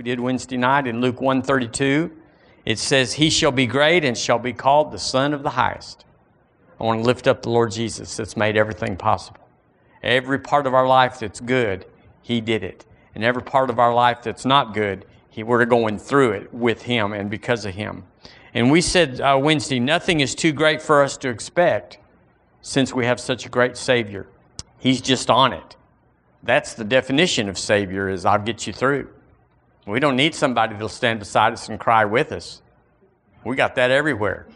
we did Wednesday night in Luke 132. It says, He shall be great and shall be called the Son of the Highest. I want to lift up the Lord Jesus that's made everything possible. Every part of our life that's good, He did it. And every part of our life that's not good, he, we're going through it with Him and because of Him. And we said uh, Wednesday, nothing is too great for us to expect since we have such a great Savior. He's just on it. That's the definition of Savior is I'll get you through. We don't need somebody that'll stand beside us and cry with us. We got that everywhere.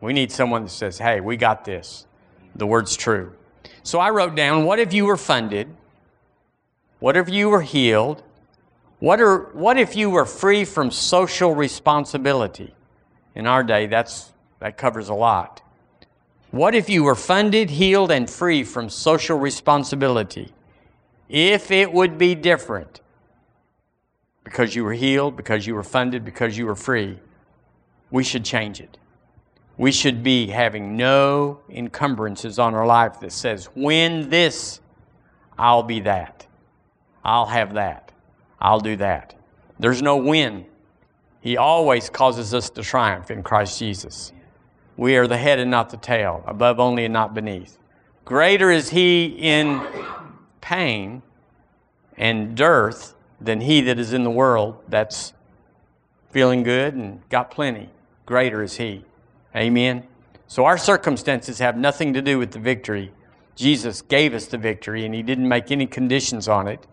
We need someone that says, hey, we got this. The word's true. So I wrote down, what if you were funded? What if you were healed? What, are, what if you were free from social responsibility? In our day, that's, that covers a lot. What if you were funded, healed, and free from social responsibility? If it would be different, because you were healed, because you were funded, because you were free, we should change it. We should be having no encumbrances on our life that says, when this, I'll be that. I'll have that. I'll do that. There's no when. He always causes us to triumph in Christ Jesus. We are the head and not the tail, above only and not beneath. Greater is He in pain and dearth than he that is in the world that's feeling good and got plenty. Greater is he. Amen. So our circumstances have nothing to do with the victory. Jesus gave us the victory and he didn't make any conditions on it.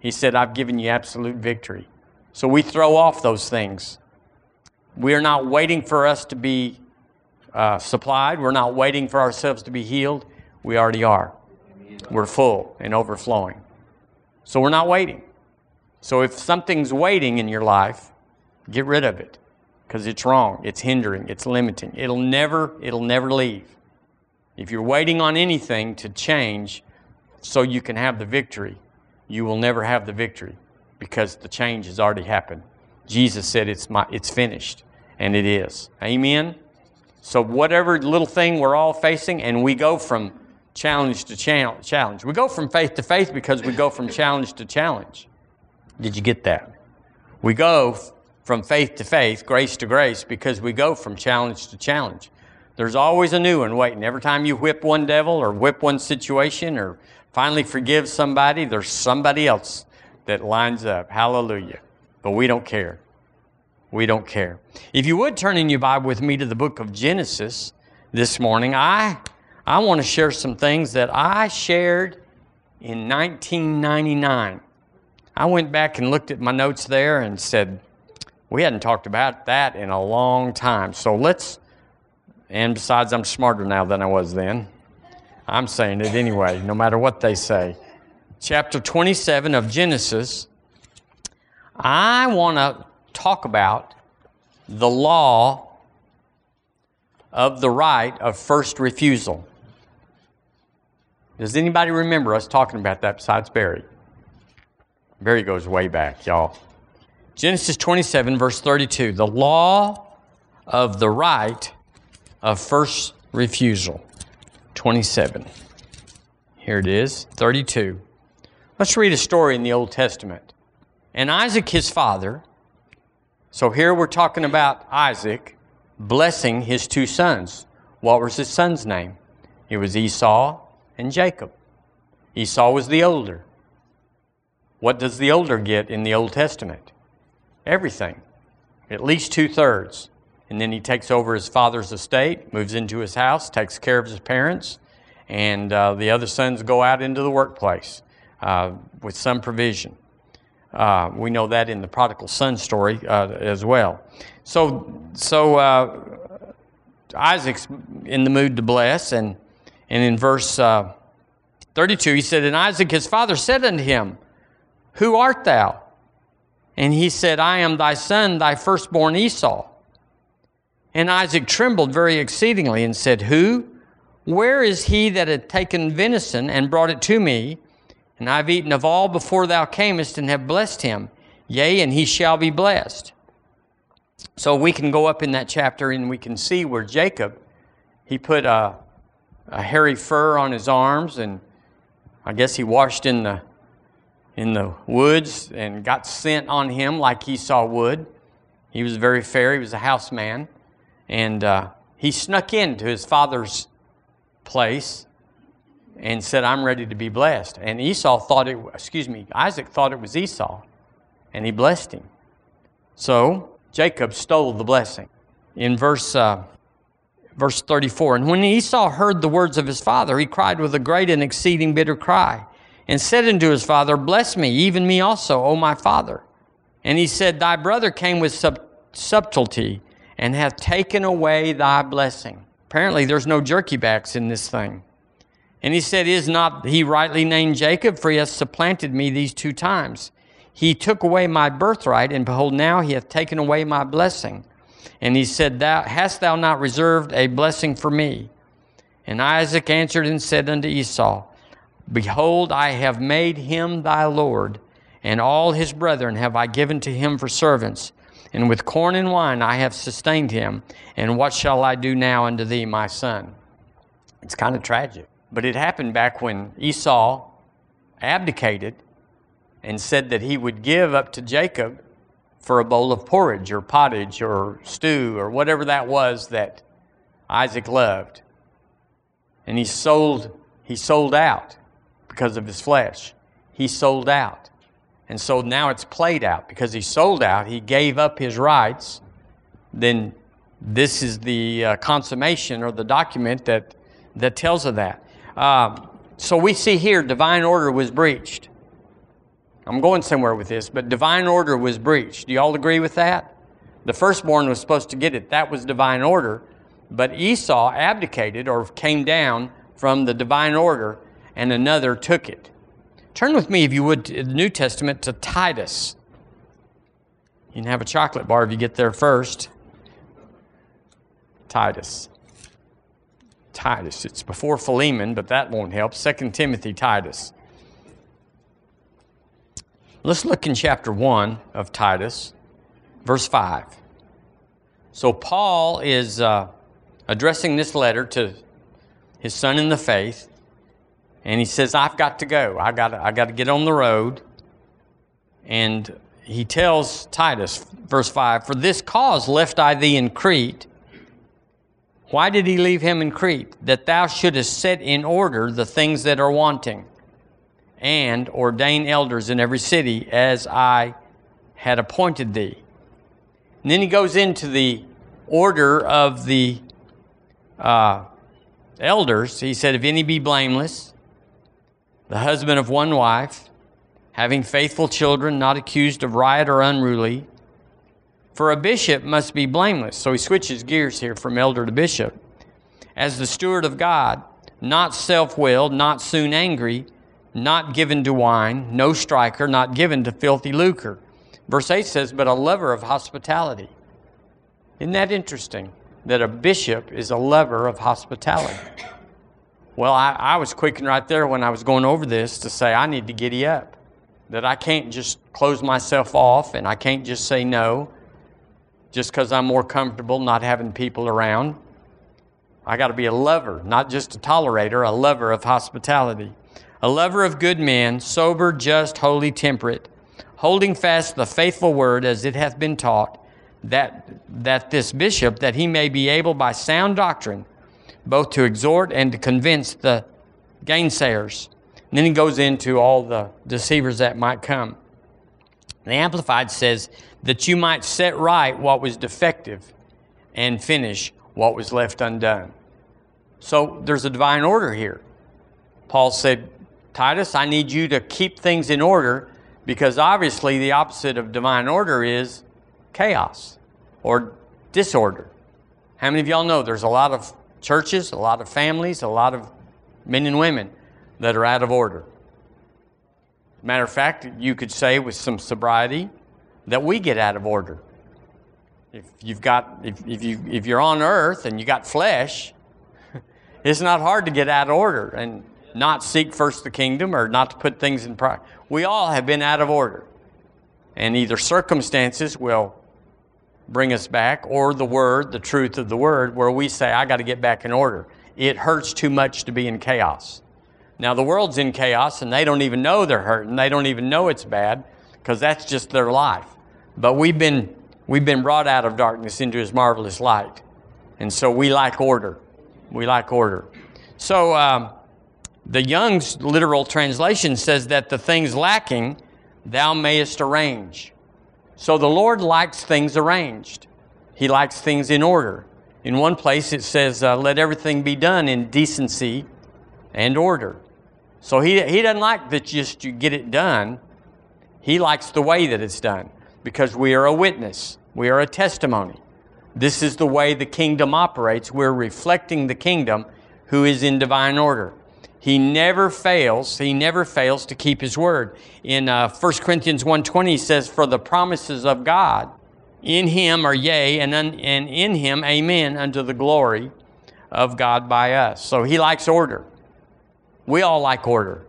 He said, I've given you absolute victory. So we throw off those things. We are not waiting for us to be uh, supplied. We're not waiting for ourselves to be healed. We already are. We're full and overflowing. So we're not waiting. So if something's waiting in your life, get rid of it because it's wrong, it's hindering, it's limiting. It'll never it'll never leave. If you're waiting on anything to change so you can have the victory, you will never have the victory because the change has already happened. Jesus said it's my it's finished and it is. Amen. So whatever little thing we're all facing and we go from challenge to challenge. We go from faith to faith because we go from challenge to challenge. Did you get that? We go from faith to faith, grace to grace, because we go from challenge to challenge. There's always a new one waiting. Every time you whip one devil or whip one situation or finally forgive somebody, there's somebody else that lines up. Hallelujah. But we don't care. We don't care. If you would turn in your Bible with me to the book of Genesis this morning, I, I want to share some things that I shared in 1999. I went back and looked at my notes there and said, we hadn't talked about that in a long time. So let's, and besides, I'm smarter now than I was then. I'm saying it anyway, no matter what they say. Chapter 27 of Genesis, I want to talk about the law of the right of first refusal. Does anybody remember us talking about that besides Barry? Barry goes way back, y'all. Genesis 27, verse 32. The law of the right of first refusal. 27. Here it is, 32. Let's read a story in the Old Testament. And Isaac, his father, so here we're talking about Isaac blessing his two sons. What was his son's name? It was Esau and Jacob. Esau was the older. What does the older get in the Old Testament? Everything, at least two thirds. And then he takes over his father's estate, moves into his house, takes care of his parents, and uh, the other sons go out into the workplace uh, with some provision. Uh, we know that in the prodigal son story uh, as well. So, so uh, Isaac's in the mood to bless, and, and in verse uh, 32, he said, And Isaac his father said unto him, who art thou? And he said, I am thy son, thy firstborn Esau. And Isaac trembled very exceedingly and said, Who? Where is he that had taken venison and brought it to me? And I've eaten of all before thou camest and have blessed him. Yea, and he shall be blessed. So we can go up in that chapter and we can see where Jacob, he put a, a hairy fur on his arms and I guess he washed in the in the woods and got scent on him like Esau would. He was very fair, he was a house man. And uh, he snuck into his father's place and said, I'm ready to be blessed. And Esau thought it, excuse me, Isaac thought it was Esau, and he blessed him. So Jacob stole the blessing. In verse, uh, verse 34, and when Esau heard the words of his father, he cried with a great and exceeding bitter cry and said unto his father, Bless me, even me also, O my father. And he said, Thy brother came with sub- subtlety and hath taken away thy blessing. Apparently, there's no jerky backs in this thing. And he said, Is not he rightly named Jacob? For he hath supplanted me these two times. He took away my birthright, and behold, now he hath taken away my blessing. And he said, Thou hast thou not reserved a blessing for me? And Isaac answered and said unto Esau, Behold, I have made him thy Lord, and all his brethren have I given to him for servants. And with corn and wine I have sustained him. And what shall I do now unto thee, my son? It's kind of tragic. But it happened back when Esau abdicated and said that he would give up to Jacob for a bowl of porridge or pottage or stew or whatever that was that Isaac loved. And he sold, he sold out because of his flesh. He sold out. And so now it's played out because he sold out, he gave up his rights. Then this is the uh, consummation or the document that, that tells of that. Uh, so we see here divine order was breached. I'm going somewhere with this, but divine order was breached. Do you all agree with that? The firstborn was supposed to get it. That was divine order. But Esau abdicated or came down from the divine order and another took it. Turn with me, if you would, to the New Testament to Titus. You can have a chocolate bar if you get there first. Titus. Titus. It's before Philemon, but that won't help. Second Timothy, Titus. Let's look in chapter 1 of Titus, verse 5. So, Paul is uh, addressing this letter to his son in the faith, and he says, I've got to go. I got I got to get on the road. And he tells Titus, verse 5, For this cause left I thee in Crete. Why did he leave him in Crete? That thou shouldest set in order the things that are wanting, and ordain elders in every city, as I had appointed thee. And then he goes into the order of the uh, elders. He said, If any be blameless, the husband of one wife, having faithful children, not accused of riot or unruly. For a bishop must be blameless. So he switches gears here from elder to bishop. As the steward of God, not self willed, not soon angry, not given to wine, no striker, not given to filthy lucre. Verse 8 says, but a lover of hospitality. Isn't that interesting? That a bishop is a lover of hospitality. Well, I, I was quaking right there when I was going over this to say I need to giddy up. That I can't just close myself off and I can't just say no just because I'm more comfortable not having people around. I got to be a lover, not just a tolerator, a lover of hospitality. A lover of good men, sober, just, holy, temperate, holding fast the faithful word as it hath been taught, that, that this bishop, that he may be able by sound doctrine both to exhort and to convince the gainsayers. And then he goes into all the deceivers that might come. The Amplified says that you might set right what was defective and finish what was left undone. So there's a divine order here. Paul said, Titus, I need you to keep things in order because obviously the opposite of divine order is chaos or disorder. How many of y'all know there's a lot of churches, a lot of families, a lot of men and women that are out of order. Matter of fact, you could say with some sobriety that we get out of order. If you've got, if, if, you, if you're on earth and you got flesh, it's not hard to get out of order and not seek first the kingdom or not to put things in priority. We all have been out of order. And either circumstances will bring us back, or the word, the truth of the word, where we say, I got to get back in order. It hurts too much to be in chaos. Now, the world's in chaos and they don't even know they're hurting. They don't even know it's bad because that's just their life. But we've been, we've been brought out of darkness into his marvelous light. And so we like order. We like order. So um, the Young's literal translation says that the things lacking thou mayest arrange. So the Lord likes things arranged. He likes things in order. In one place it says, uh, let everything be done in decency and order. So he, he doesn't like that just you get it done. He likes the way that it's done because we are a witness. We are a testimony. This is the way the kingdom operates. We're reflecting the kingdom who is in divine order. He never fails. He never fails to keep his word. In uh, 1 Corinthians 1.20 he says, For the promises of God in him are yea, and, un, and in him amen unto the glory of God by us. So he likes order. We all like order.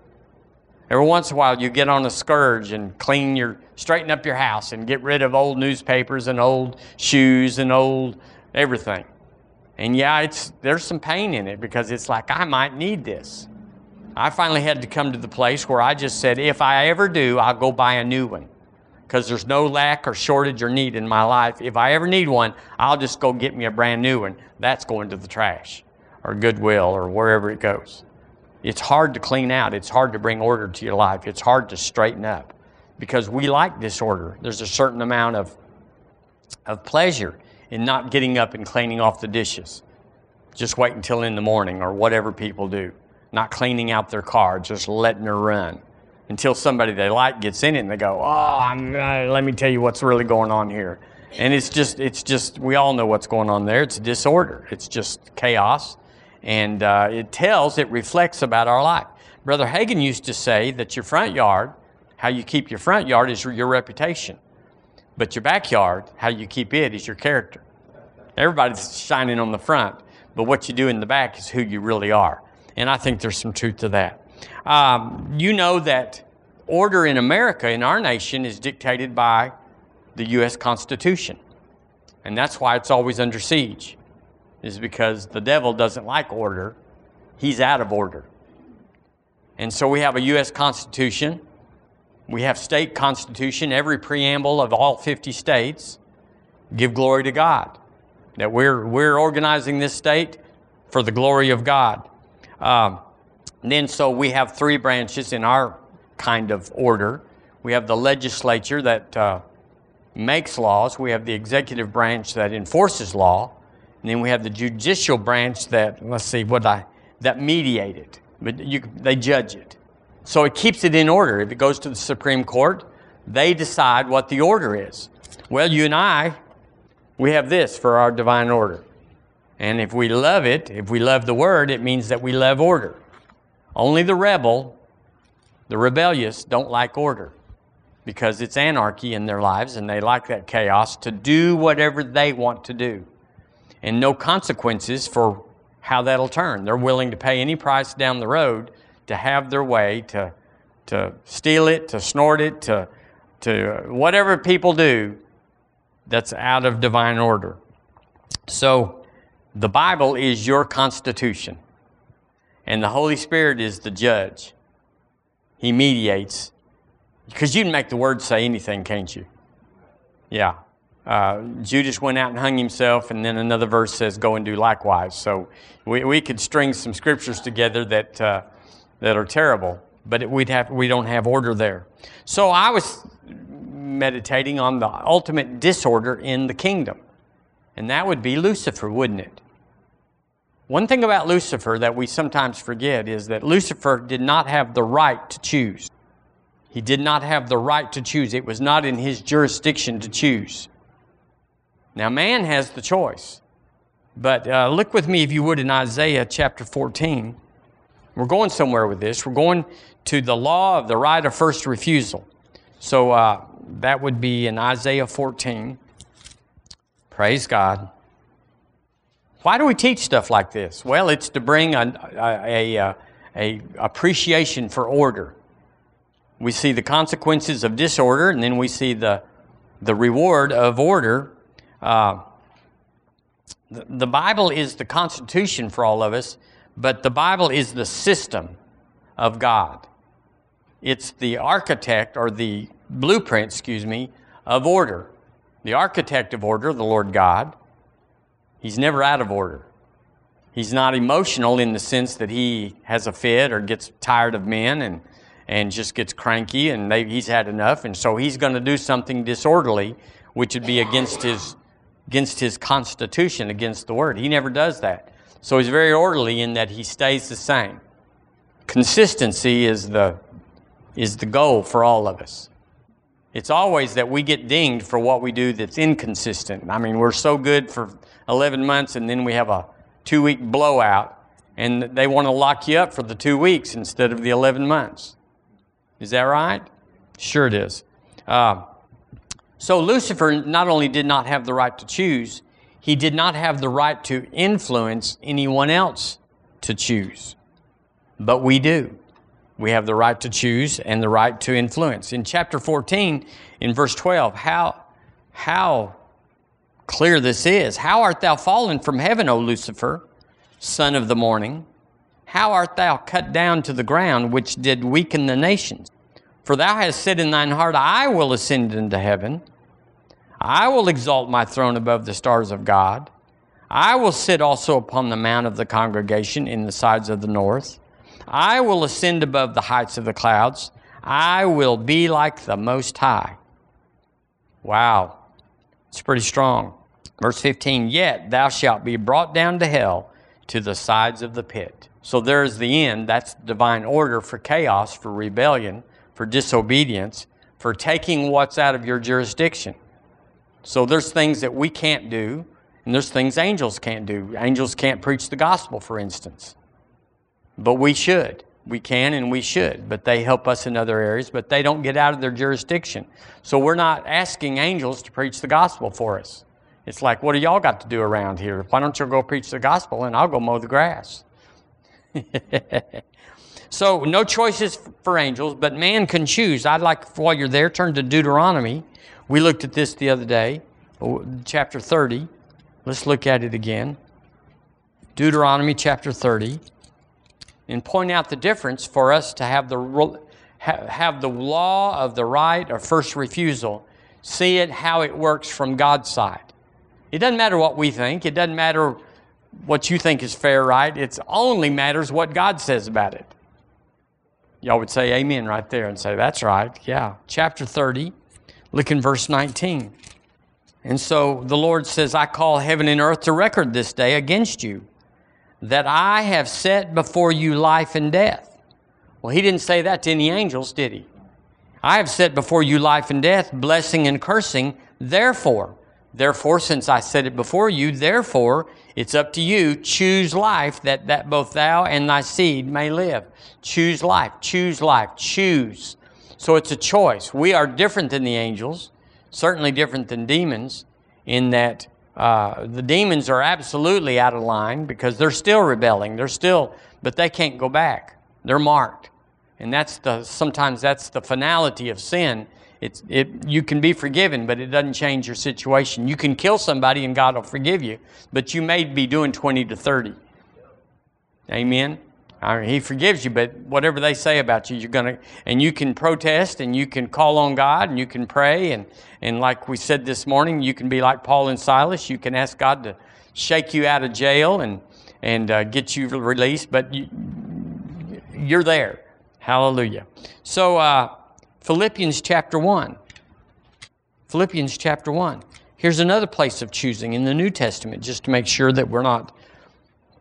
Every once in a while, you get on a scourge and clean your, straighten up your house and get rid of old newspapers and old shoes and old everything. And yeah, it's, there's some pain in it because it's like, I might need this. I finally had to come to the place where I just said, if I ever do, I'll go buy a new one. Because there's no lack or shortage or need in my life. If I ever need one, I'll just go get me a brand new one. That's going to the trash or Goodwill or wherever it goes. It's hard to clean out. It's hard to bring order to your life. It's hard to straighten up because we like disorder. There's a certain amount of, of pleasure in not getting up and cleaning off the dishes. Just wait until in the morning or whatever people do. Not cleaning out their car, just letting her run until somebody they like gets in it and they go, "Oh, uh, let me tell you what's really going on here." And it's just, it's just, we all know what's going on there. It's disorder. It's just chaos and uh, it tells, it reflects about our life. Brother Hagin used to say that your front yard, how you keep your front yard is your reputation. But your backyard, how you keep it is your character. Everybody's shining on the front, but what you do in the back is who you really are. And I think there's some truth to that. Um, you know that order in America, in our nation, is dictated by the U.S. Constitution. And that's why it's always under siege is because the devil doesn't like order. He's out of order. And so we have a U.S. Constitution. We have state constitution, every preamble of all 50 states. Give glory to God. That we're, we're organizing this state for the glory of God. Um, then, so we have three branches in our kind of order. We have the legislature that uh, makes laws, we have the executive branch that enforces law, and then we have the judicial branch that, let's see, what I, that mediate it, but you, they judge it. So it keeps it in order. If it goes to the Supreme Court, they decide what the order is. Well, you and I, we have this for our divine order. And if we love it, if we love the word, it means that we love order. Only the rebel, the rebellious, don't like order because it's anarchy in their lives and they like that chaos to do whatever they want to do and no consequences for how that'll turn. They're willing to pay any price down the road to have their way, to, to steal it, to snort it, to, to whatever people do that's out of divine order. So the Bible is your constitution, and the Holy Spirit is the judge. He mediates. Because you can make the word say anything, can't you? Yeah uh, Judas went out and hung himself, and then another verse says, "Go and do likewise." So we, we could string some scriptures together that uh, that are terrible, but it, we'd have we don't have order there. So I was meditating on the ultimate disorder in the kingdom, and that would be Lucifer, wouldn't it? One thing about Lucifer that we sometimes forget is that Lucifer did not have the right to choose. He did not have the right to choose. It was not in his jurisdiction to choose. Now, man has the choice. But uh, look with me, if you would, in Isaiah chapter 14. We're going somewhere with this. We're going to the law of the right of first refusal. So uh, that would be in Isaiah 14. Praise God. Why do we teach stuff like this? Well, it's to bring a, a, a, a appreciation for order. We see the consequences of disorder, and then we see the, the reward of order uh, the, the Bible is the constitution for all of us, but the Bible is the system of God. It's the architect or the blueprint, excuse me, of order. The architect of order, the Lord God, he's never out of order. He's not emotional in the sense that he has a fit or gets tired of men and, and just gets cranky and they, he's had enough. And so he's going to do something disorderly, which would be against his, against his constitution, against the word. He never does that. So he's very orderly in that he stays the same. Consistency is the, is the goal for all of us. It's always that we get dinged for what we do that's inconsistent. I mean, we're so good for 11 months and then we have a two week blowout and they want to lock you up for the two weeks instead of the 11 months. Is that right? Sure, it is. Uh, so Lucifer not only did not have the right to choose, he did not have the right to influence anyone else to choose. But we do. We have the right to choose and the right to influence. In chapter 14, in verse 12, how, how clear this is. How art thou fallen from heaven, O Lucifer, son of the morning? How art thou cut down to the ground, which did weaken the nations? For thou hast said in thine heart, I will ascend into heaven. I will exalt my throne above the stars of God. I will sit also upon the mount of the congregation in the sides of the north. I will ascend above the heights of the clouds. I will be like the Most High. Wow. It's pretty strong. Verse 15, yet thou shalt be brought down to hell to the sides of the pit. So there's the end. That's divine order for chaos, for rebellion, for disobedience, for taking what's out of your jurisdiction. So there's things that we can't do, and there's things angels can't do. Angels can't preach the gospel, for instance. But we should. We can and we should, but they help us in other areas, but they don't get out of their jurisdiction. So we're not asking angels to preach the gospel for us. It's like, what do y'all got to do around here? Why don't you go preach the gospel and I'll go mow the grass? so, no choices for angels, but man can choose. I'd like, while you're there, turn to Deuteronomy. We looked at this the other day, chapter 30. Let's look at it again. Deuteronomy chapter 30 and point out the difference for us to have the, have the law of the right of first refusal, see it how it works from God's side. It doesn't matter what we think, it doesn't matter what you think is fair, right? It only matters what God says about it. Y'all would say amen right there and say, that's right. Yeah. Chapter 30, look in verse 19. And so the Lord says, I call heaven and earth to record this day against you that I have set before you life and death. Well, he didn't say that to any angels, did he? I have set before you life and death, blessing and cursing. Therefore, therefore, since I set it before you, therefore, it's up to you. Choose life that, that both thou and thy seed may live. Choose life, choose life, choose. So it's a choice. We are different than the angels, certainly different than demons, in that uh, the demons are absolutely out of line because they're still rebelling. They're still, but they can't go back. They're marked. And that's the, sometimes that's the finality of sin. It's, it, you can be forgiven, but it doesn't change your situation. You can kill somebody and God will forgive you, but you may be doing 20 to 30. Amen? I mean, he forgives you, but whatever they say about you, you're going to, and you can protest and you can call on God and you can pray. And, and like we said this morning, you can be like Paul and Silas. You can ask God to shake you out of jail and, and uh, get you released, but you, you're there. Hallelujah. So, uh, Philippians chapter 1. Philippians chapter 1. Here's another place of choosing in the New Testament, just to make sure that we're not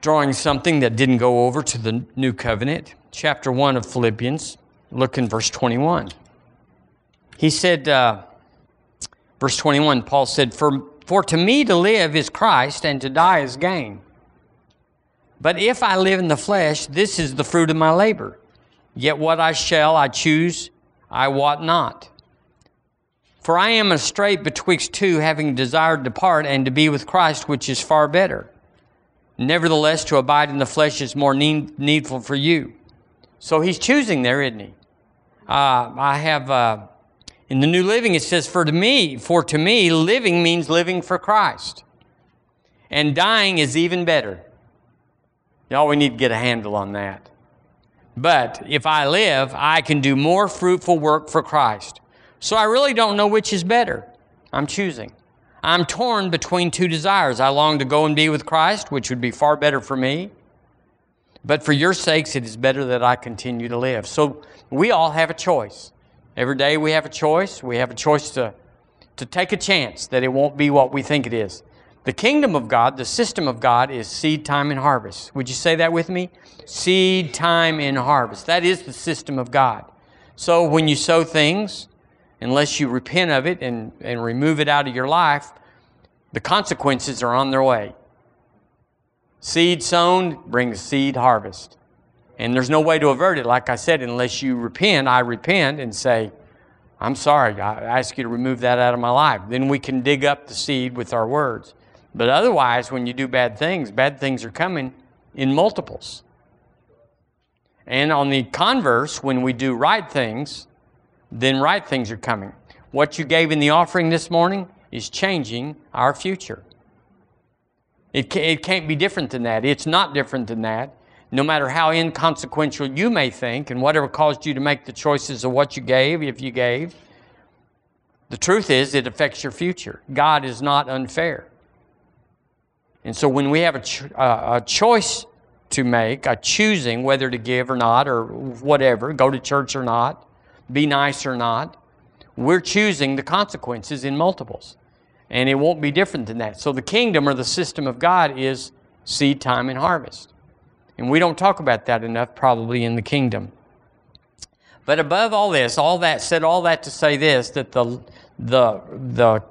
drawing something that didn't go over to the new covenant. Chapter 1 of Philippians, look in verse 21. He said, uh, verse 21, Paul said, for, for to me to live is Christ, and to die is gain. But if I live in the flesh, this is the fruit of my labor. Yet what I shall, I choose, I wot not. For I am a strait betwixt two, having desired to part and to be with Christ, which is far better. Nevertheless, to abide in the flesh is more need, needful for you. So he's choosing there, isn't he? Uh, I have, uh, in the New Living, it says, for to me, for to me, living means living for Christ. And dying is even better. Y'all, we need to get a handle on that. But if I live, I can do more fruitful work for Christ. So I really don't know which is better. I'm choosing. I'm torn between two desires. I long to go and be with Christ, which would be far better for me. But for your sakes, it is better that I continue to live. So we all have a choice. Every day we have a choice. We have a choice to, to take a chance that it won't be what we think it is. The kingdom of God, the system of God, is seed time and harvest. Would you say that with me? Seed time and harvest. That is the system of God. So when you sow things, unless you repent of it and, and remove it out of your life, the consequences are on their way. Seed sown brings seed harvest. And there's no way to avert it, like I said, unless you repent. I repent and say, I'm sorry, I ask you to remove that out of my life. Then we can dig up the seed with our words. But otherwise, when you do bad things, bad things are coming in multiples. And on the converse, when we do right things, then right things are coming. What you gave in the offering this morning is changing our future. It, it can't be different than that. It's not different than that. No matter how inconsequential you may think and whatever caused you to make the choices of what you gave, if you gave, the truth is it affects your future. God is not unfair. And so when we have a, uh, a choice to make, a choosing whether to give or not, or whatever, go to church or not, be nice or not, we're choosing the consequences in multiples. And it won't be different than that. So the kingdom or the system of God is seed time and harvest. And we don't talk about that enough probably in the kingdom. But above all this, all that said, all that to say this, that the, the, the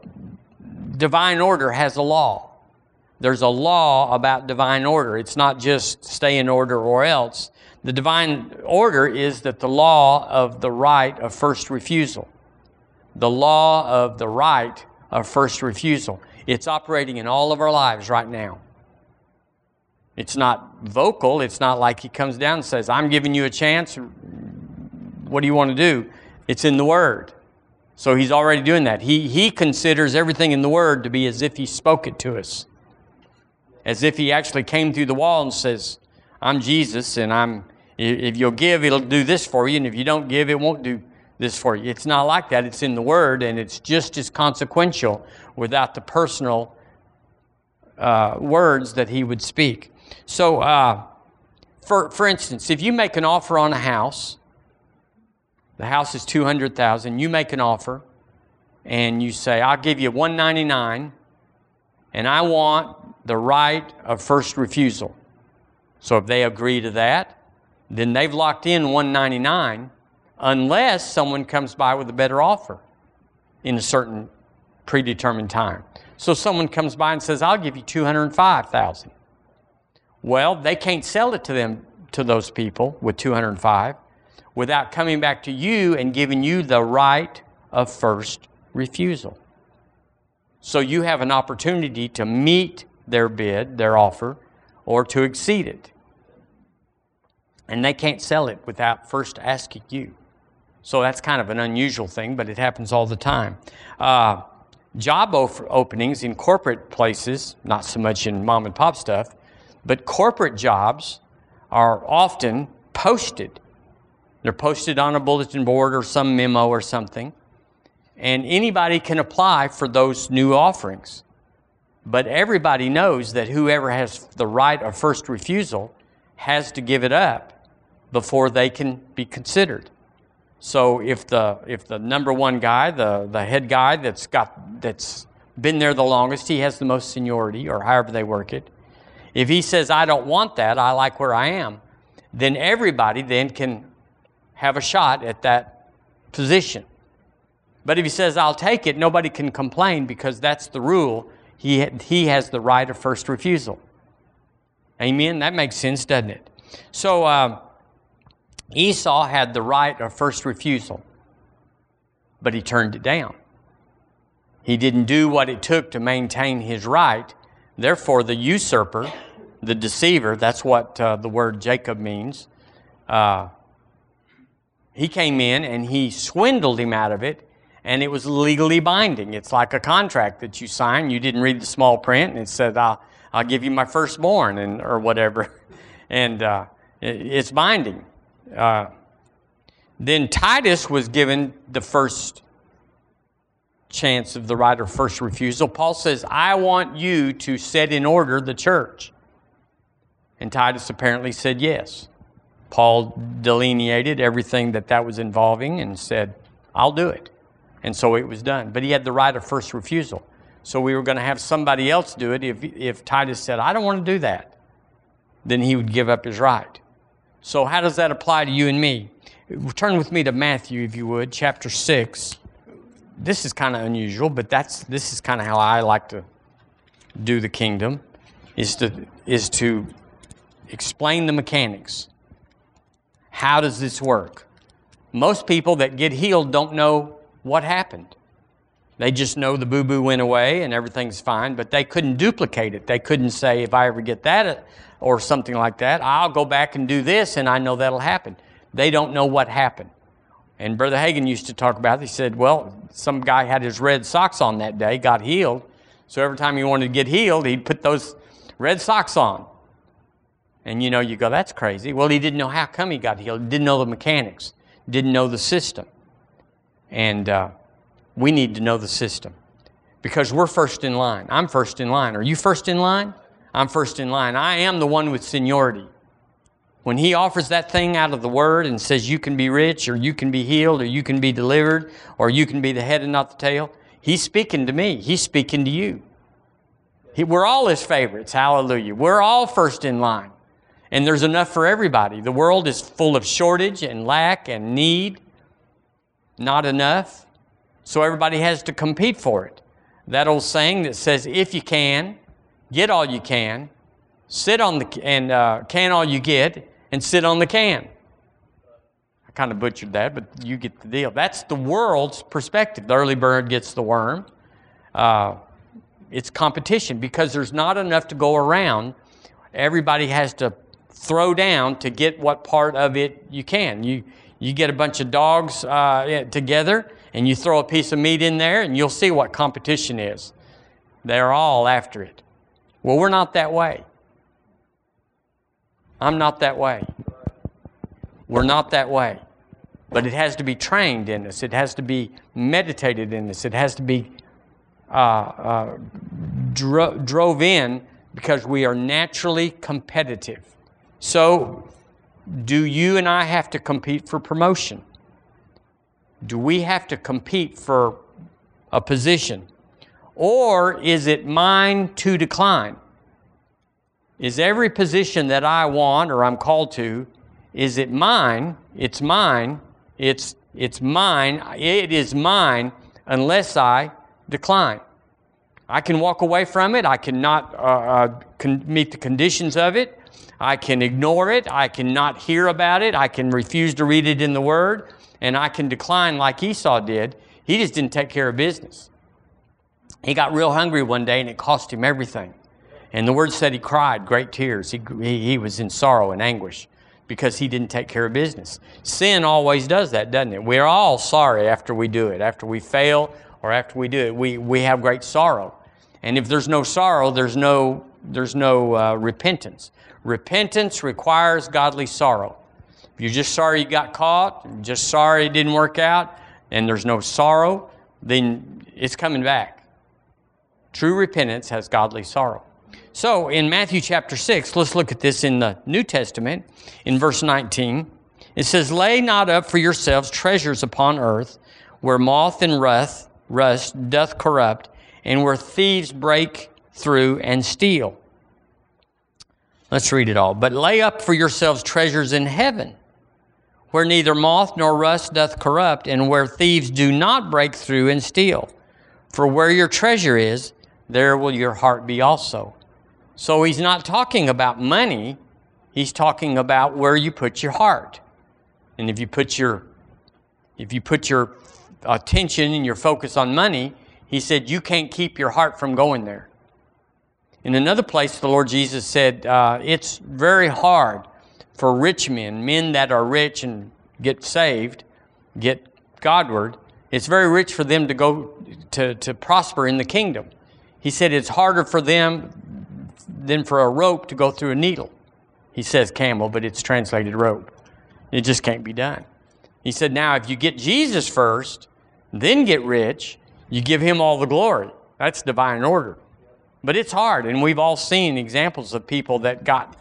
divine order has a law. There's a law about divine order. It's not just stay in order or else. The divine order is that the law of the right of first refusal. The law of the right of first refusal. It's operating in all of our lives right now. It's not vocal. It's not like he comes down and says, I'm giving you a chance. What do you want to do? It's in the Word. So he's already doing that. He, he considers everything in the Word to be as if he spoke it to us, as if he actually came through the wall and says, I'm Jesus, and I'm, if you'll give, it'll do this for you, and if you don't give, it won't do this for you. It's not like that. It's in the Word, and it's just as consequential without the personal uh, words that He would speak. So, uh, for, for instance, if you make an offer on a house, the house is 200000 you make an offer, and you say, I'll give you 199 and I want the right of first refusal. So if they agree to that, then they've locked in 199 unless someone comes by with a better offer in a certain predetermined time. So someone comes by and says, "I'll give you 205,000." Well, they can't sell it to them to those people with 205 without coming back to you and giving you the right of first refusal. So you have an opportunity to meet their bid, their offer, or to exceed it. And they can't sell it without first asking you. So that's kind of an unusual thing, but it happens all the time. Uh, job openings in corporate places, not so much in mom and pop stuff, but corporate jobs are often posted. They're posted on a bulletin board or some memo or something, and anybody can apply for those new offerings. But everybody knows that whoever has the right of first refusal has to give it up before they can be considered. So if the if the number one guy, the the head guy that's got that's been there the longest, he has the most seniority, or however they work it. If he says, "I don't want that. I like where I am," then everybody then can have a shot at that position. But if he says, "I'll take it," nobody can complain because that's the rule. He he has the right of first refusal. Amen. That makes sense, doesn't it? So. Uh, Esau had the right of first refusal, but he turned it down. He didn't do what it took to maintain his right. Therefore, the usurper, the deceiver, that's what uh, the word Jacob means, uh, he came in and he swindled him out of it, and it was legally binding. It's like a contract that you sign. You didn't read the small print, and it said, I'll, I'll give you my firstborn, and, or whatever. And uh, it, it's binding. Uh, then Titus was given the first chance of the right of first refusal. Paul says, I want you to set in order the church. And Titus apparently said yes. Paul delineated everything that that was involving and said, I'll do it. And so it was done. But he had the right of first refusal. So we were going to have somebody else do it. If, if Titus said, I don't want to do that, then he would give up his right. So, how does that apply to you and me? Turn with me to Matthew, if you would, chapter 6. This is kind of unusual, but that's, this is kind of how I like to do the kingdom, is to, is to explain the mechanics. How does this work? Most people that get healed don't know what happened. They just know the boo boo went away and everything's fine, but they couldn't duplicate it. They couldn't say, if I ever get that or something like that, I'll go back and do this and I know that'll happen. They don't know what happened. And Brother Hagin used to talk about it. He said, well, some guy had his red socks on that day, got healed. So every time he wanted to get healed, he'd put those red socks on. And you know, you go, that's crazy. Well, he didn't know how come he got healed. Didn't know the mechanics, didn't know the system. And, uh, we need to know the system because we're first in line. I'm first in line. Are you first in line? I'm first in line. I am the one with seniority. When he offers that thing out of the word and says you can be rich or you can be healed or you can be delivered or you can be the head and not the tail, he's speaking to me. He's speaking to you. He, we're all his favorites. Hallelujah. We're all first in line. And there's enough for everybody. The world is full of shortage and lack and need. Not enough. So everybody has to compete for it. That old saying that says, if you can, get all you can, sit on the, and uh, can all you get, and sit on the can. I kind of butchered that, but you get the deal. That's the world's perspective. The early bird gets the worm. Uh, it's competition because there's not enough to go around. Everybody has to throw down to get what part of it you can. You, you get a bunch of dogs uh, together and you throw a piece of meat in there and you'll see what competition is. They're all after it. Well, we're not that way. I'm not that way. We're not that way. But it has to be trained in us, it has to be meditated in us, it has to be uh, uh, dro- drove in because we are naturally competitive. So, do you and I have to compete for promotion? Do we have to compete for a position? Or is it mine to decline? Is every position that I want or I'm called to, is it mine? It's mine. It's, it's mine. It is mine unless I decline. I can walk away from it. I cannot uh, uh, con- meet the conditions of it. I can ignore it. I cannot hear about it. I can refuse to read it in the Word and I can decline like Esau did. He just didn't take care of business. He got real hungry one day and it cost him everything. And the word said he cried great tears. He, he, was in sorrow and anguish because he didn't take care of business. Sin always does that, doesn't it? We're all sorry after we do it. After we fail or after we do it, we, we have great sorrow. And if there's no sorrow, there's no, there's no uh, repentance. Repentance requires godly sorrow. If you're just sorry you got caught, just sorry it didn't work out, and there's no sorrow, then it's coming back. True repentance has godly sorrow. So in Matthew chapter 6, let's look at this in the New Testament, in verse 19. It says, Lay not up for yourselves treasures upon earth, where moth and rust, rust doth corrupt, and where thieves break through and steal. Let's read it all. But lay up for yourselves treasures in heaven where neither moth nor rust doth corrupt, and where thieves do not break through and steal. For where your treasure is, there will your heart be also. So he's not talking about money, he's talking about where you put your heart. And if you put your if you put your attention and your focus on money, he said you can't keep your heart from going there. In another place, the Lord Jesus said, uh, It's very hard for rich men, men that are rich and get saved, get Godward, it's very rich for them to go to, to prosper in the kingdom. He said it's harder for them than for a rope to go through a needle. He says camel, but it's translated rope. It just can't be done. He said, now if you get Jesus first, then get rich, you give him all the glory. That's divine order. But it's hard, and we've all seen examples of people that got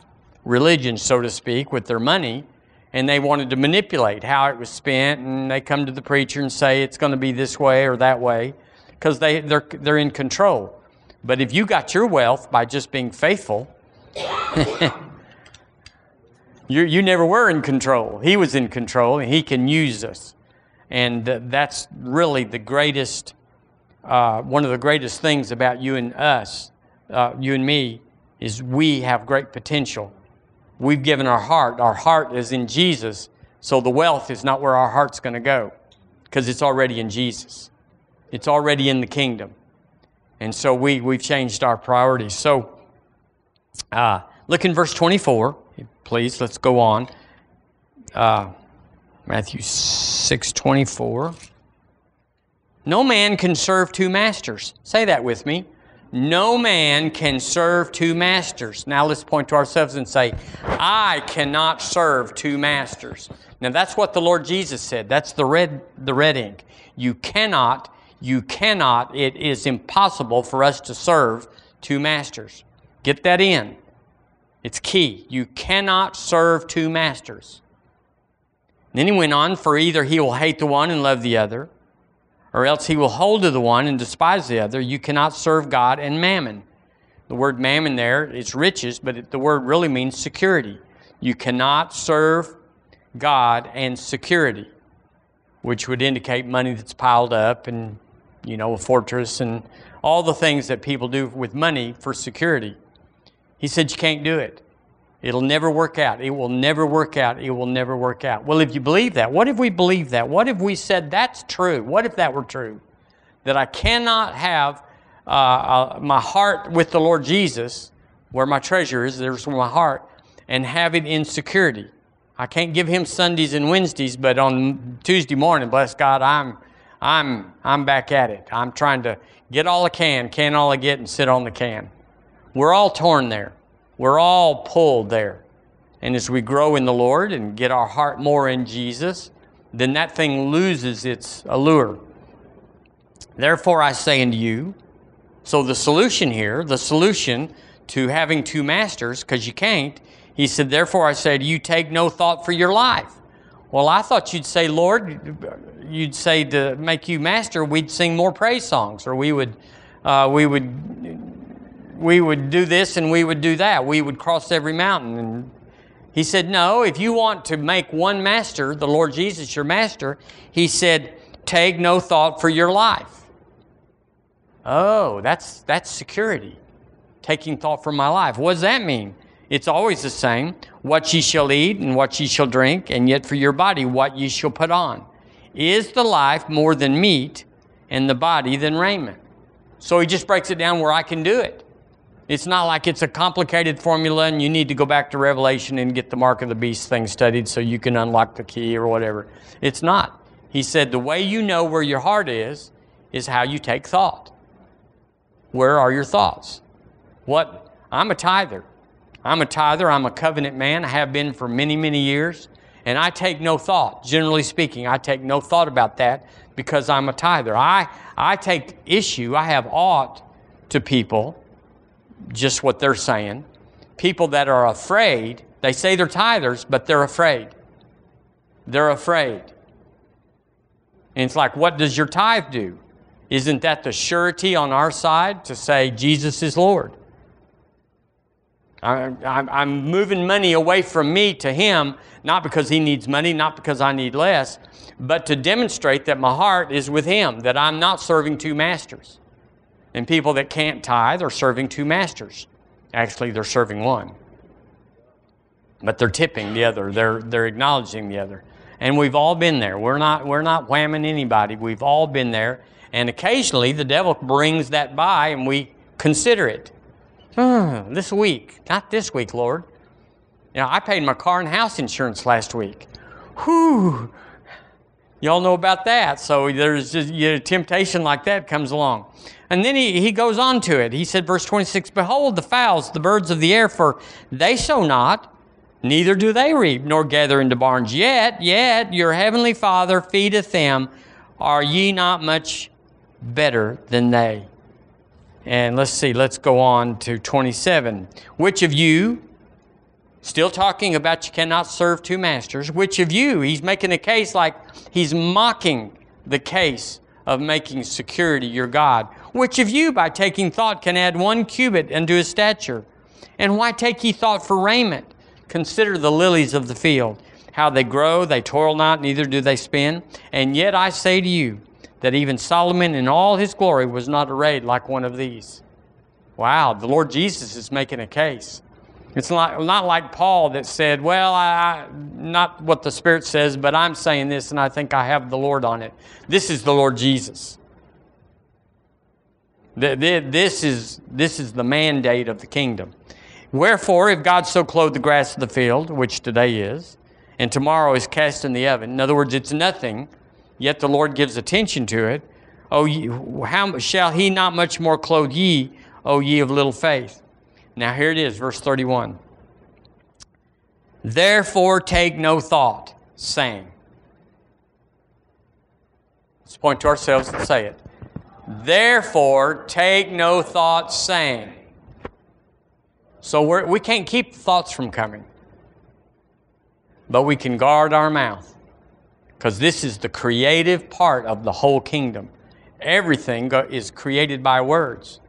religion, so to speak, with their money, and they wanted to manipulate how it was spent, and they come to the preacher and say it's going to be this way or that way, because they, they're, they're in control. But if you got your wealth by just being faithful, you, you never were in control. He was in control, and He can use us. And that's really the greatest, uh, one of the greatest things about you and us, uh, you and me, is we have great potential. We've given our heart. Our heart is in Jesus, so the wealth is not where our heart's going to go because it's already in Jesus. It's already in the kingdom. And so we, we've changed our priorities. So uh, look in verse 24, please. Let's go on. Uh, Matthew 6 24. No man can serve two masters. Say that with me. No man can serve two masters. Now let's point to ourselves and say, I cannot serve two masters. Now that's what the Lord Jesus said. That's the red, the red ink. You cannot, you cannot, it is impossible for us to serve two masters. Get that in. It's key. You cannot serve two masters. Then he went on, for either he will hate the one and love the other, or else he will hold to the one and despise the other. You cannot serve God and mammon. The word mammon there is riches, but the word really means security. You cannot serve God and security, which would indicate money that's piled up and, you know, a fortress and all the things that people do with money for security. He said you can't do it. It'll never work out. It will never work out. It will never work out. Well, if you believe that, what if we believe that? What if we said that's true? What if that were true? That I cannot have uh, uh, my heart with the Lord Jesus, where my treasure is, there's my heart, and have it in security. I can't give him Sundays and Wednesdays, but on Tuesday morning, bless God, I'm, I'm, I'm back at it. I'm trying to get all I can, can all I get, and sit on the can. We're all torn there. We're all pulled there. And as we grow in the Lord and get our heart more in Jesus, then that thing loses its allure. Therefore, I say unto you, so the solution here, the solution to having two masters, because you can't, he said, Therefore I to you, take no thought for your life. Well, I thought you'd say, Lord, you'd say to make you master, we'd sing more praise songs, or we would, uh, we would we would do this and we would do that. We would cross every mountain. And he said, No, if you want to make one master, the Lord Jesus your master, he said, Take no thought for your life. Oh, that's, that's security. Taking thought for my life. What does that mean? It's always the same. What ye shall eat and what ye shall drink, and yet for your body what ye shall put on. Is the life more than meat, and the body than raiment? So he just breaks it down where I can do it. It's not like it's a complicated formula and you need to go back to Revelation and get the mark of the beast thing studied so you can unlock the key or whatever. It's not. He said the way you know where your heart is, is how you take thought. Where are your thoughts? What? I'm a tither. I'm a tither. I'm a covenant man. I have been for many, many years. And I take no thought. Generally speaking, I take no thought about that because I'm a tither. I, I take issue, I have ought to people just what they're saying. People that are afraid, they say they're tithers, but they're afraid. They're afraid. And it's like, what does your tithe do? Isn't that the surety on our side to say Jesus is Lord? I'm moving money away from me to Him, not because He needs money, not because I need less, but to demonstrate that my heart is with Him, that I'm not serving two masters. And people that can't tithe are serving two masters. Actually, they're serving one. But they're tipping the other, they're, they're acknowledging the other. And we've all been there. We're not, we're not whamming anybody. We've all been there. And occasionally the devil brings that by and we consider it. Hmm, this week, not this week, Lord. You know, I paid my car and house insurance last week. Whew. Y'all know about that. So there's just you know, temptation like that comes along. And then he, he goes on to it. He said, verse 26 Behold the fowls, the birds of the air, for they sow not, neither do they reap nor gather into barns. Yet, yet your heavenly Father feedeth them. Are ye not much better than they? And let's see, let's go on to 27. Which of you, still talking about you cannot serve two masters, which of you, he's making a case like he's mocking the case of making security your God. Which of you, by taking thought, can add one cubit unto his stature? And why take ye thought for raiment? Consider the lilies of the field, how they grow, they toil not, neither do they spin. And yet I say to you that even Solomon in all his glory was not arrayed like one of these. Wow, the Lord Jesus is making a case. It's not, not like Paul that said, Well, I, not what the Spirit says, but I'm saying this and I think I have the Lord on it. This is the Lord Jesus. This is, this is the mandate of the kingdom. Wherefore, if God so clothed the grass of the field, which today is, and tomorrow is cast in the oven, in other words, it's nothing, yet the Lord gives attention to it, oh, how shall he not much more clothe ye, O ye of little faith? Now here it is, verse 31. Therefore take no thought, saying. Let's point to ourselves and say it. Therefore take no thought, saying. So we're, we can not keep thoughts from coming, but we can guard our mouth because this is the creative part of the whole kingdom. Everything is created by words.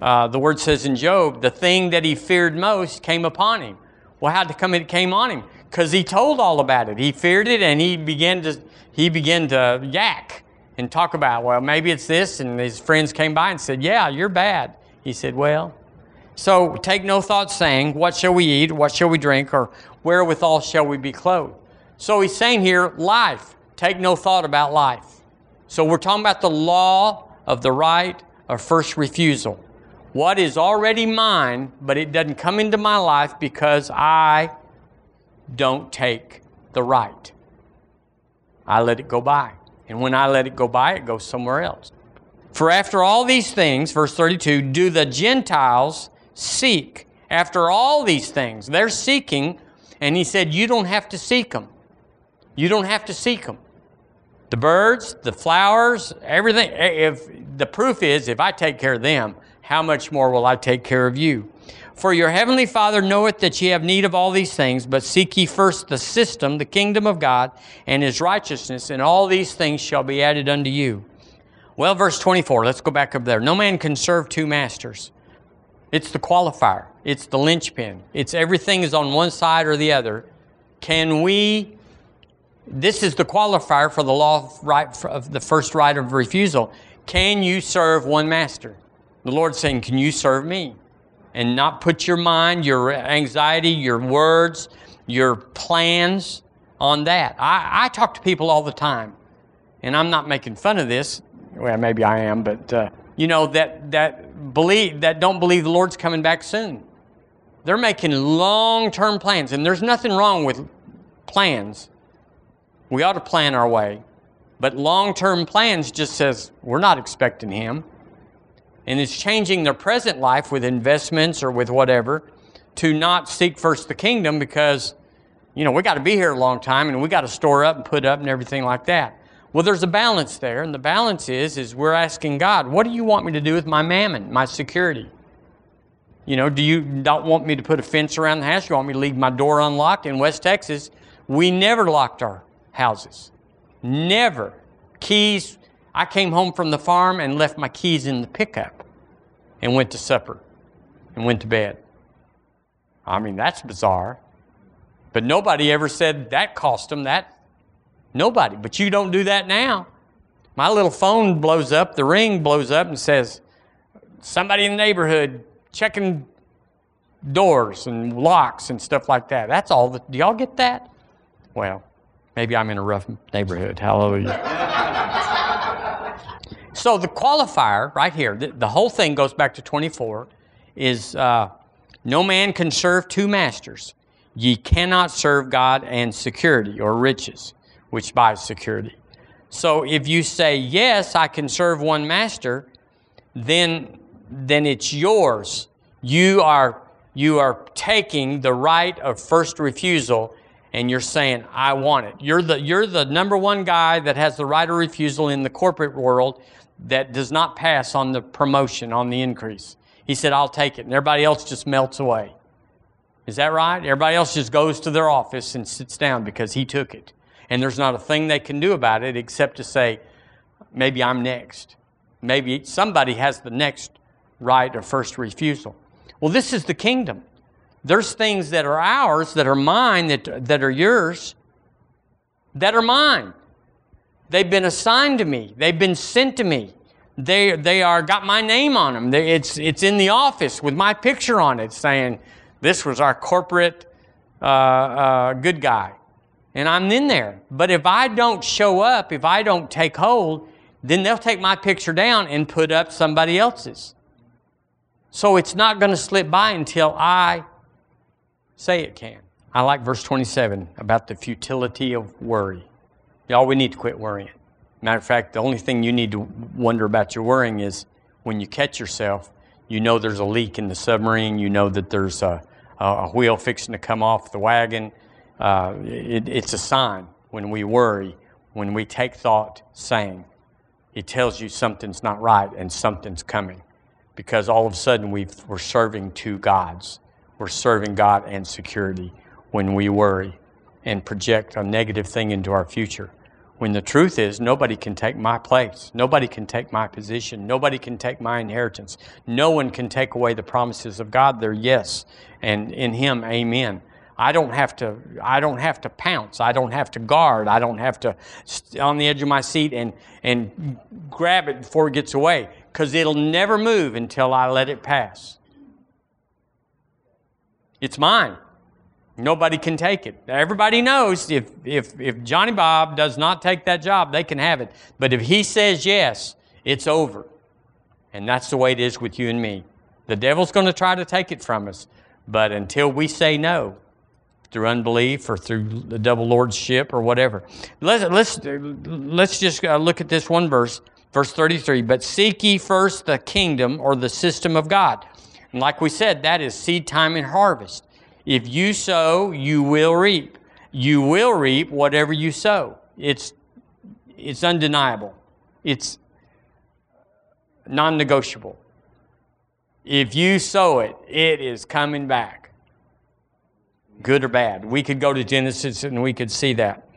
Uh, the word says in Job, the thing that he feared most came upon him. Well, how come it came on him? Because he told all about it. He feared it and he began to he began to yak and talk about, well, maybe it's this. And his friends came by and said, Yeah, you're bad. He said, Well, so take no thought saying, What shall we eat? What shall we drink? Or wherewithal shall we be clothed? So he's saying here, life. Take no thought about life. So we're talking about the law of the right of first refusal what is already mine, but it doesn't come into my life because I don't take the right. I let it go by. And when I let it go by, it goes somewhere else. For after all these things, verse 32, do the Gentiles seek. After all these things, they're seeking, and he said, You don't have to seek them. You don't have to seek them. The birds, the flowers, everything. Eh, if the proof is, if I take care of them, how much more will I take care of you? For your heavenly Father knoweth that ye have need of all these things, but seek ye first the system, the kingdom of God, and his righteousness, and all these things shall be added unto you. Well, verse 24, let's go back up there. No man can serve two masters. It's the qualifier, it's the linchpin, it's everything is on one side or the other. Can we? This is the qualifier for the law of, right, of the first right of refusal. Can you serve one master? The Lord's saying, Can you serve me? And not put your mind, your anxiety, your words, your plans on that. I, I talk to people all the time, and I'm not making fun of this. Well, maybe I am, but uh, you know that that believe that don't believe the Lord's coming back soon. They're making long-term plans, and there's nothing wrong with plans. We ought to plan our way, but long-term plans just says we're not expecting Him and it's changing their present life with investments or with whatever to not seek first the kingdom because, you know, we got to be here a long time and we got to store up and put up and everything like that. Well, there's a balance there, and the balance is is we're asking God, what do you want me to do with my mammon, my security? You know, do you not want me to put a fence around the house? You want me to leave my door unlocked? In West Texas, we never locked our houses. Never. Keys I came home from the farm and left my keys in the pickup and went to supper and went to bed. I mean, that's bizarre. But nobody ever said that cost them that. Nobody. But you don't do that now. My little phone blows up, the ring blows up and says, somebody in the neighborhood checking doors and locks and stuff like that. That's all. do y'all get that? Well, maybe I'm in a rough neighborhood. Hallelujah. So the qualifier right here, the, the whole thing goes back to 24, is uh, no man can serve two masters. Ye cannot serve God and security or riches, which buys security. So if you say, yes, I can serve one master, then, then it's yours. You are, you are taking the right of first refusal and you're saying, I want it. You're the, you're the number one guy that has the right of refusal in the corporate world that does not pass on the promotion, on the increase. He said, I'll take it. And everybody else just melts away. Is that right? Everybody else just goes to their office and sits down because he took it. And there's not a thing they can do about it except to say, maybe I'm next. Maybe somebody has the next right of first refusal. Well, this is the kingdom. There's things that are ours, that are mine, that, that are yours, that are mine. They've been assigned to me. They've been sent to me. They, they are got my name on them. They, it's, it's in the office with my picture on it saying, this was our corporate uh, uh, good guy. And I'm in there. But if I don't show up, if I don't take hold, then they'll take my picture down and put up somebody else's. So it's not going to slip by until I say it can. I like verse 27 about the futility of worry. Y'all, we need to quit worrying. Matter of fact, the only thing you need to wonder about your worrying is when you catch yourself, you know there's a leak in the submarine, you know that there's a, a wheel fixing to come off the wagon. Uh, it, it's a sign when we worry, when we take thought saying, it tells you something's not right and something's coming because all of a sudden we are serving two gods. We're serving God and security when we worry and project a negative thing into our future. When the truth is, nobody can take my place. Nobody can take my position. Nobody can take my inheritance. No one can take away the promises of God. They're yes, and in Him, amen. I don't have to. I don't have to pounce. I don't have to guard. I don't have to on the edge of my seat and and grab it before it gets away because it'll never move until I let it pass. It's mine. Nobody can take it. Everybody knows if, if, if Johnny Bob does not take that job, they can have it. But if he says yes, it's over. And that's the way it is with you and me. The devil's going to try to take it from us. But until we say no, through unbelief or through the double lordship or whatever. Let's, let's, let's just uh, look at this one verse, verse 33. But seek ye first the kingdom or the system of God. And like we said, that is seed time and harvest. If you sow, you will reap. You will reap whatever you sow. It's, it's undeniable. It's non negotiable. If you sow it, it is coming back good or bad. We could go to Genesis and we could see that.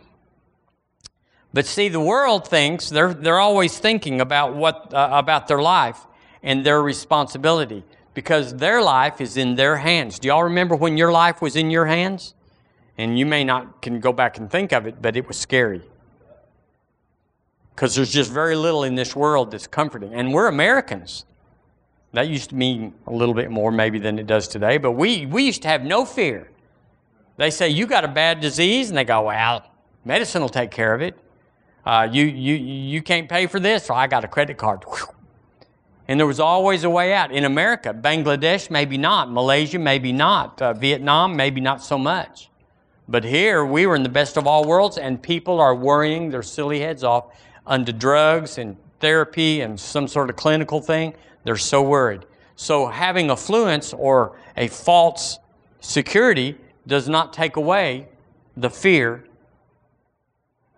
But see, the world thinks they're, they're always thinking about what uh, about their life and their responsibility because their life is in their hands. Do y'all remember when your life was in your hands? And you may not can go back and think of it, but it was scary. Because there's just very little in this world that's comforting. And we're Americans. That used to mean a little bit more maybe than it does today, but we, we used to have no fear. They say, You got a bad disease? And they go, Well, medicine will take care of it. Uh, you, you, you can't pay for this, so I got a credit card. And there was always a way out. In America, Bangladesh, maybe not. Malaysia, maybe not. Uh, Vietnam, maybe not so much. But here, we were in the best of all worlds, and people are worrying their silly heads off under drugs and therapy and some sort of clinical thing. They're so worried. So, having affluence or a false security does not take away the fear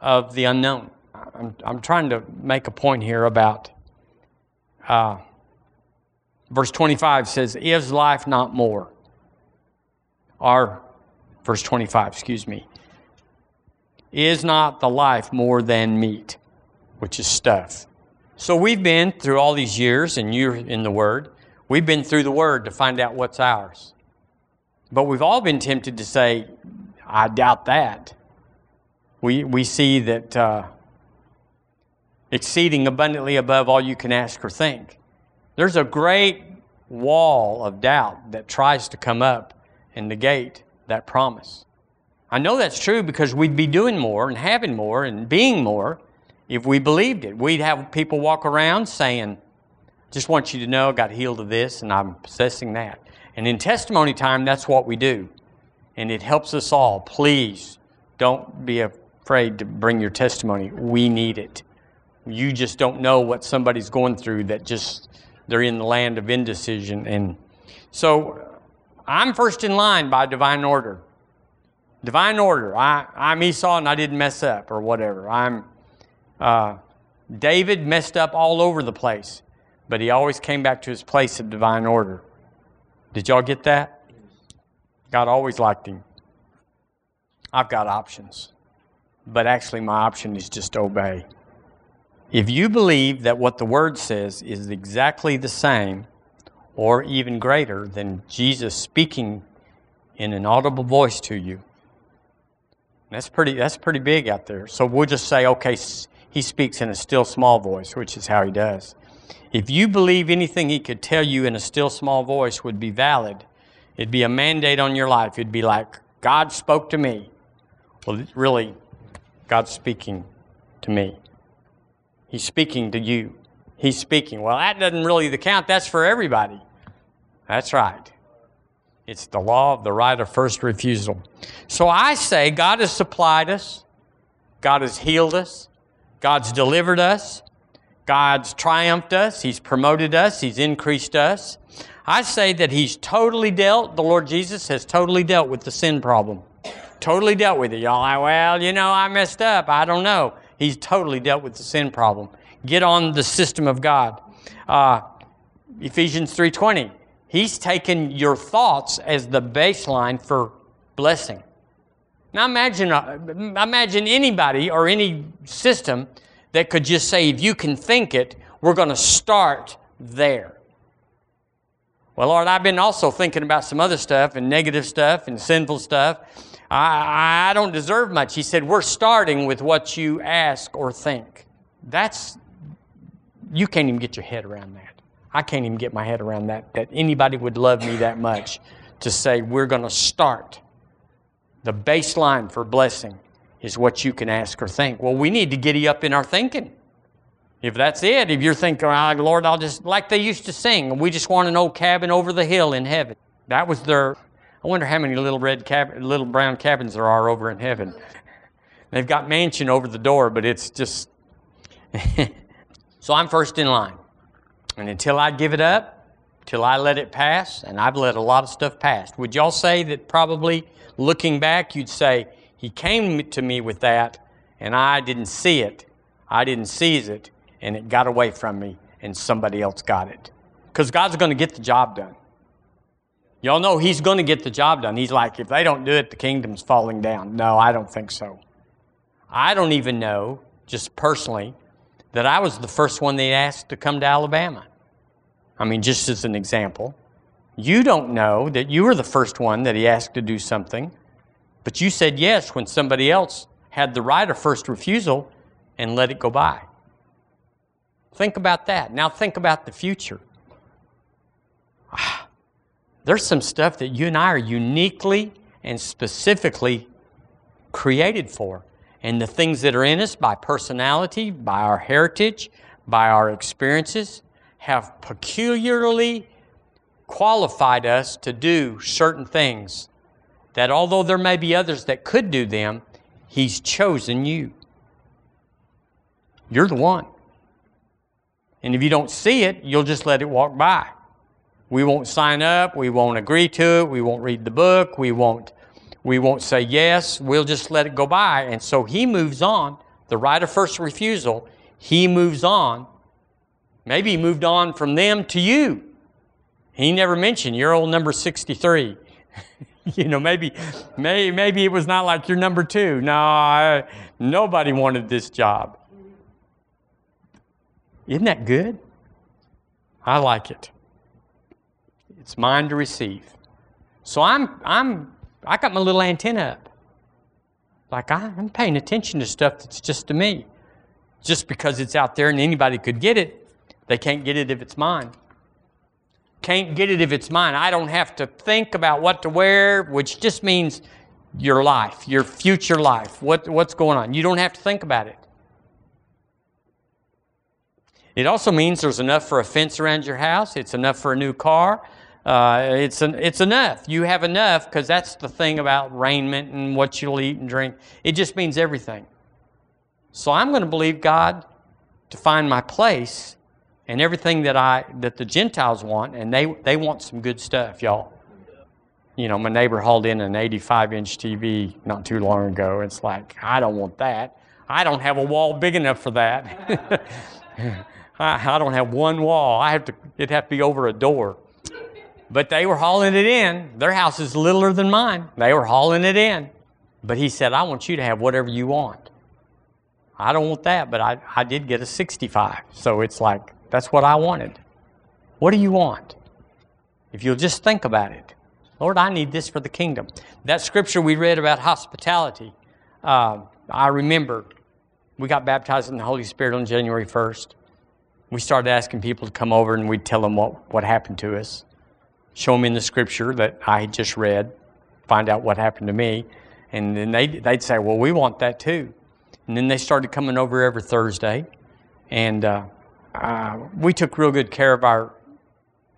of the unknown. I'm, I'm trying to make a point here about uh, verse 25 says, Is life not more? Our, verse 25, excuse me, is not the life more than meat, which is stuff? So we've been through all these years, and you're in the Word, we've been through the Word to find out what's ours. But we've all been tempted to say, I doubt that. We, we see that uh, exceeding abundantly above all you can ask or think. There's a great wall of doubt that tries to come up and negate that promise. I know that's true because we'd be doing more and having more and being more if we believed it. We'd have people walk around saying, just want you to know I got healed of this and I'm possessing that. And in testimony time, that's what we do. And it helps us all. Please don't be afraid to bring your testimony. We need it. You just don't know what somebody's going through that just they're in the land of indecision. And so I'm first in line by divine order. Divine order. I, I'm Esau and I didn't mess up or whatever. I'm uh, David messed up all over the place, but he always came back to his place of divine order. Did y'all get that? God always liked him. I've got options, but actually, my option is just obey. If you believe that what the Word says is exactly the same or even greater than Jesus speaking in an audible voice to you, that's pretty, that's pretty big out there. So we'll just say, okay, he speaks in a still small voice, which is how he does. If you believe anything he could tell you in a still small voice would be valid, it'd be a mandate on your life. It'd be like, God spoke to me. Well, really, God's speaking to me. He's speaking to you. He's speaking. Well, that doesn't really the count. That's for everybody. That's right. It's the law of the right of first refusal. So I say God has supplied us. God has healed us. God's delivered us. God's triumphed us. He's promoted us. He's increased us. I say that He's totally dealt, the Lord Jesus has totally dealt with the sin problem. Totally dealt with it. Y'all like, well, you know, I messed up. I don't know. He's totally dealt with the sin problem. Get on the system of God. Uh, Ephesians 3.20. He's taken your thoughts as the baseline for blessing. Now imagine, uh, imagine anybody or any system that could just say, if you can think it, we're going to start there. Well, Lord, I've been also thinking about some other stuff and negative stuff and sinful stuff. I, I don't deserve much. He said, We're starting with what you ask or think. That's, you can't even get your head around that. I can't even get my head around that, that anybody would love me that much to say, We're going to start. The baseline for blessing is what you can ask or think. Well, we need to giddy up in our thinking. If that's it, if you're thinking, oh, Lord, I'll just, like they used to sing, we just want an old cabin over the hill in heaven. That was their, I wonder how many little red cab, little brown cabins there are over in heaven. They've got mansion over the door, but it's just. so I'm first in line. And until I give it up, till I let it pass, and I've let a lot of stuff pass. Would y'all say that probably looking back, you'd say, He came to me with that, and I didn't see it. I didn't seize it, and it got away from me, and somebody else got it. Because God's going to get the job done. Y'all know He's going to get the job done. He's like, if they don't do it, the kingdom's falling down. No, I don't think so. I don't even know, just personally, that I was the first one they asked to come to Alabama. I mean, just as an example. You don't know that you were the first one that he asked to do something, but you said yes when somebody else had the right of first refusal and let it go by. Think about that. Now think about the future. Ah, There's some stuff that you and I are uniquely and specifically created for. And the things that are in us by personality, by our heritage, by our experiences, have peculiarly qualified us to do certain things that although there may be others that could do them, He's chosen you. You're the one. And if you don't see it, you'll just let it walk by. We won't sign up, we won't agree to it, we won't read the book, we won't we won't say yes, we'll just let it go by. And so he moves on, the right of first refusal, he moves on. Maybe he moved on from them to you. He never mentioned you're old number 63. you know, maybe, maybe, maybe it was not like you're number two. No, I, nobody wanted this job. Isn't that good? I like it. It's mine to receive. So I'm, I'm, I got my little antenna up. Like I'm paying attention to stuff that's just to me. Just because it's out there and anybody could get it, they can't get it if it's mine can't get it if it's mine. I don't have to think about what to wear, which just means your life, your future life, what, what's going on. You don't have to think about it. It also means there's enough for a fence around your house, it's enough for a new car. Uh, it's, an, it's enough. You have enough because that's the thing about raiment and what you'll eat and drink. It just means everything. So I'm going to believe God to find my place and everything that I that the Gentiles want, and they they want some good stuff, y'all. You know, my neighbor hauled in an 85 inch TV not too long ago. It's like, I don't want that. I don't have a wall big enough for that. I, I don't have one wall. I have to, it'd have to be over a door. But they were hauling it in. Their house is littler than mine. They were hauling it in. But he said, I want you to have whatever you want. I don't want that, but I, I did get a 65. So it's like, that's what I wanted. What do you want? If you'll just think about it. Lord, I need this for the kingdom. That scripture we read about hospitality, uh, I remember we got baptized in the Holy Spirit on January 1st. We started asking people to come over and we'd tell them what, what happened to us, show them in the scripture that I had just read, find out what happened to me. And then they'd, they'd say, Well, we want that too. And then they started coming over every Thursday. And uh, uh, we took real good care of our,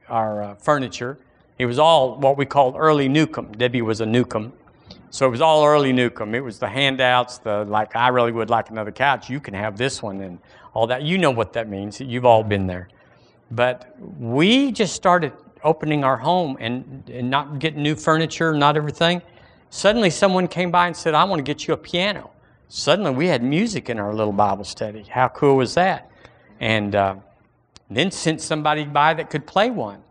our uh, furniture. It was all what we called early Newcomb. Debbie was a Newcomb. So it was all early Newcomb. It was the handouts, the like, I really would like another couch. You can have this one and all that. You know what that means. You've all been there. But we just started opening our home and, and not getting new furniture, not everything. Suddenly someone came by and said, I want to get you a piano. Suddenly we had music in our little Bible study. How cool was that? And uh, then sent somebody by that could play one.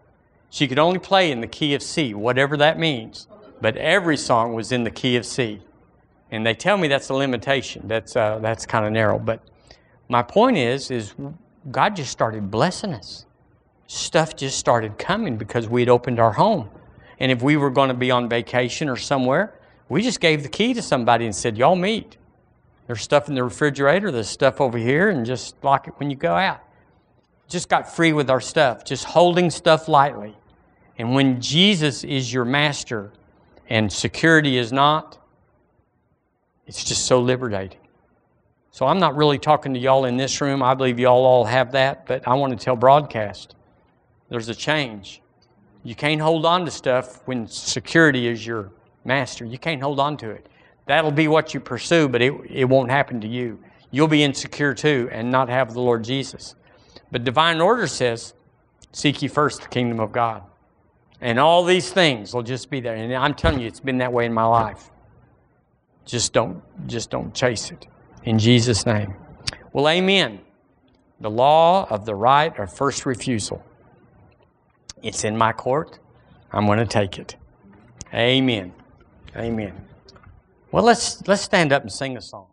She could only play in the key of C, whatever that means but every song was in the key of C. And they tell me that's a limitation. That's, uh, that's kind of narrow. But my point is, is God just started blessing us. Stuff just started coming because we had opened our home. And if we were going to be on vacation or somewhere, we just gave the key to somebody and said, Y'all meet. There's stuff in the refrigerator, there's stuff over here, and just lock it when you go out. Just got free with our stuff, just holding stuff lightly. And when Jesus is your master, and security is not, it's just so liberating. So I'm not really talking to y'all in this room. I believe y'all all have that, but I want to tell broadcast there's a change. You can't hold on to stuff when security is your master. You can't hold on to it. That'll be what you pursue, but it, it won't happen to you. You'll be insecure too and not have the Lord Jesus. But divine order says, Seek ye first the kingdom of God. And all these things will just be there. And I'm telling you, it's been that way in my life. Just don't, just don't chase it. In Jesus' name. Well, amen. The law of the right of first refusal. It's in my court. I'm going to take it. Amen. Amen. Well, let's let's stand up and sing a song.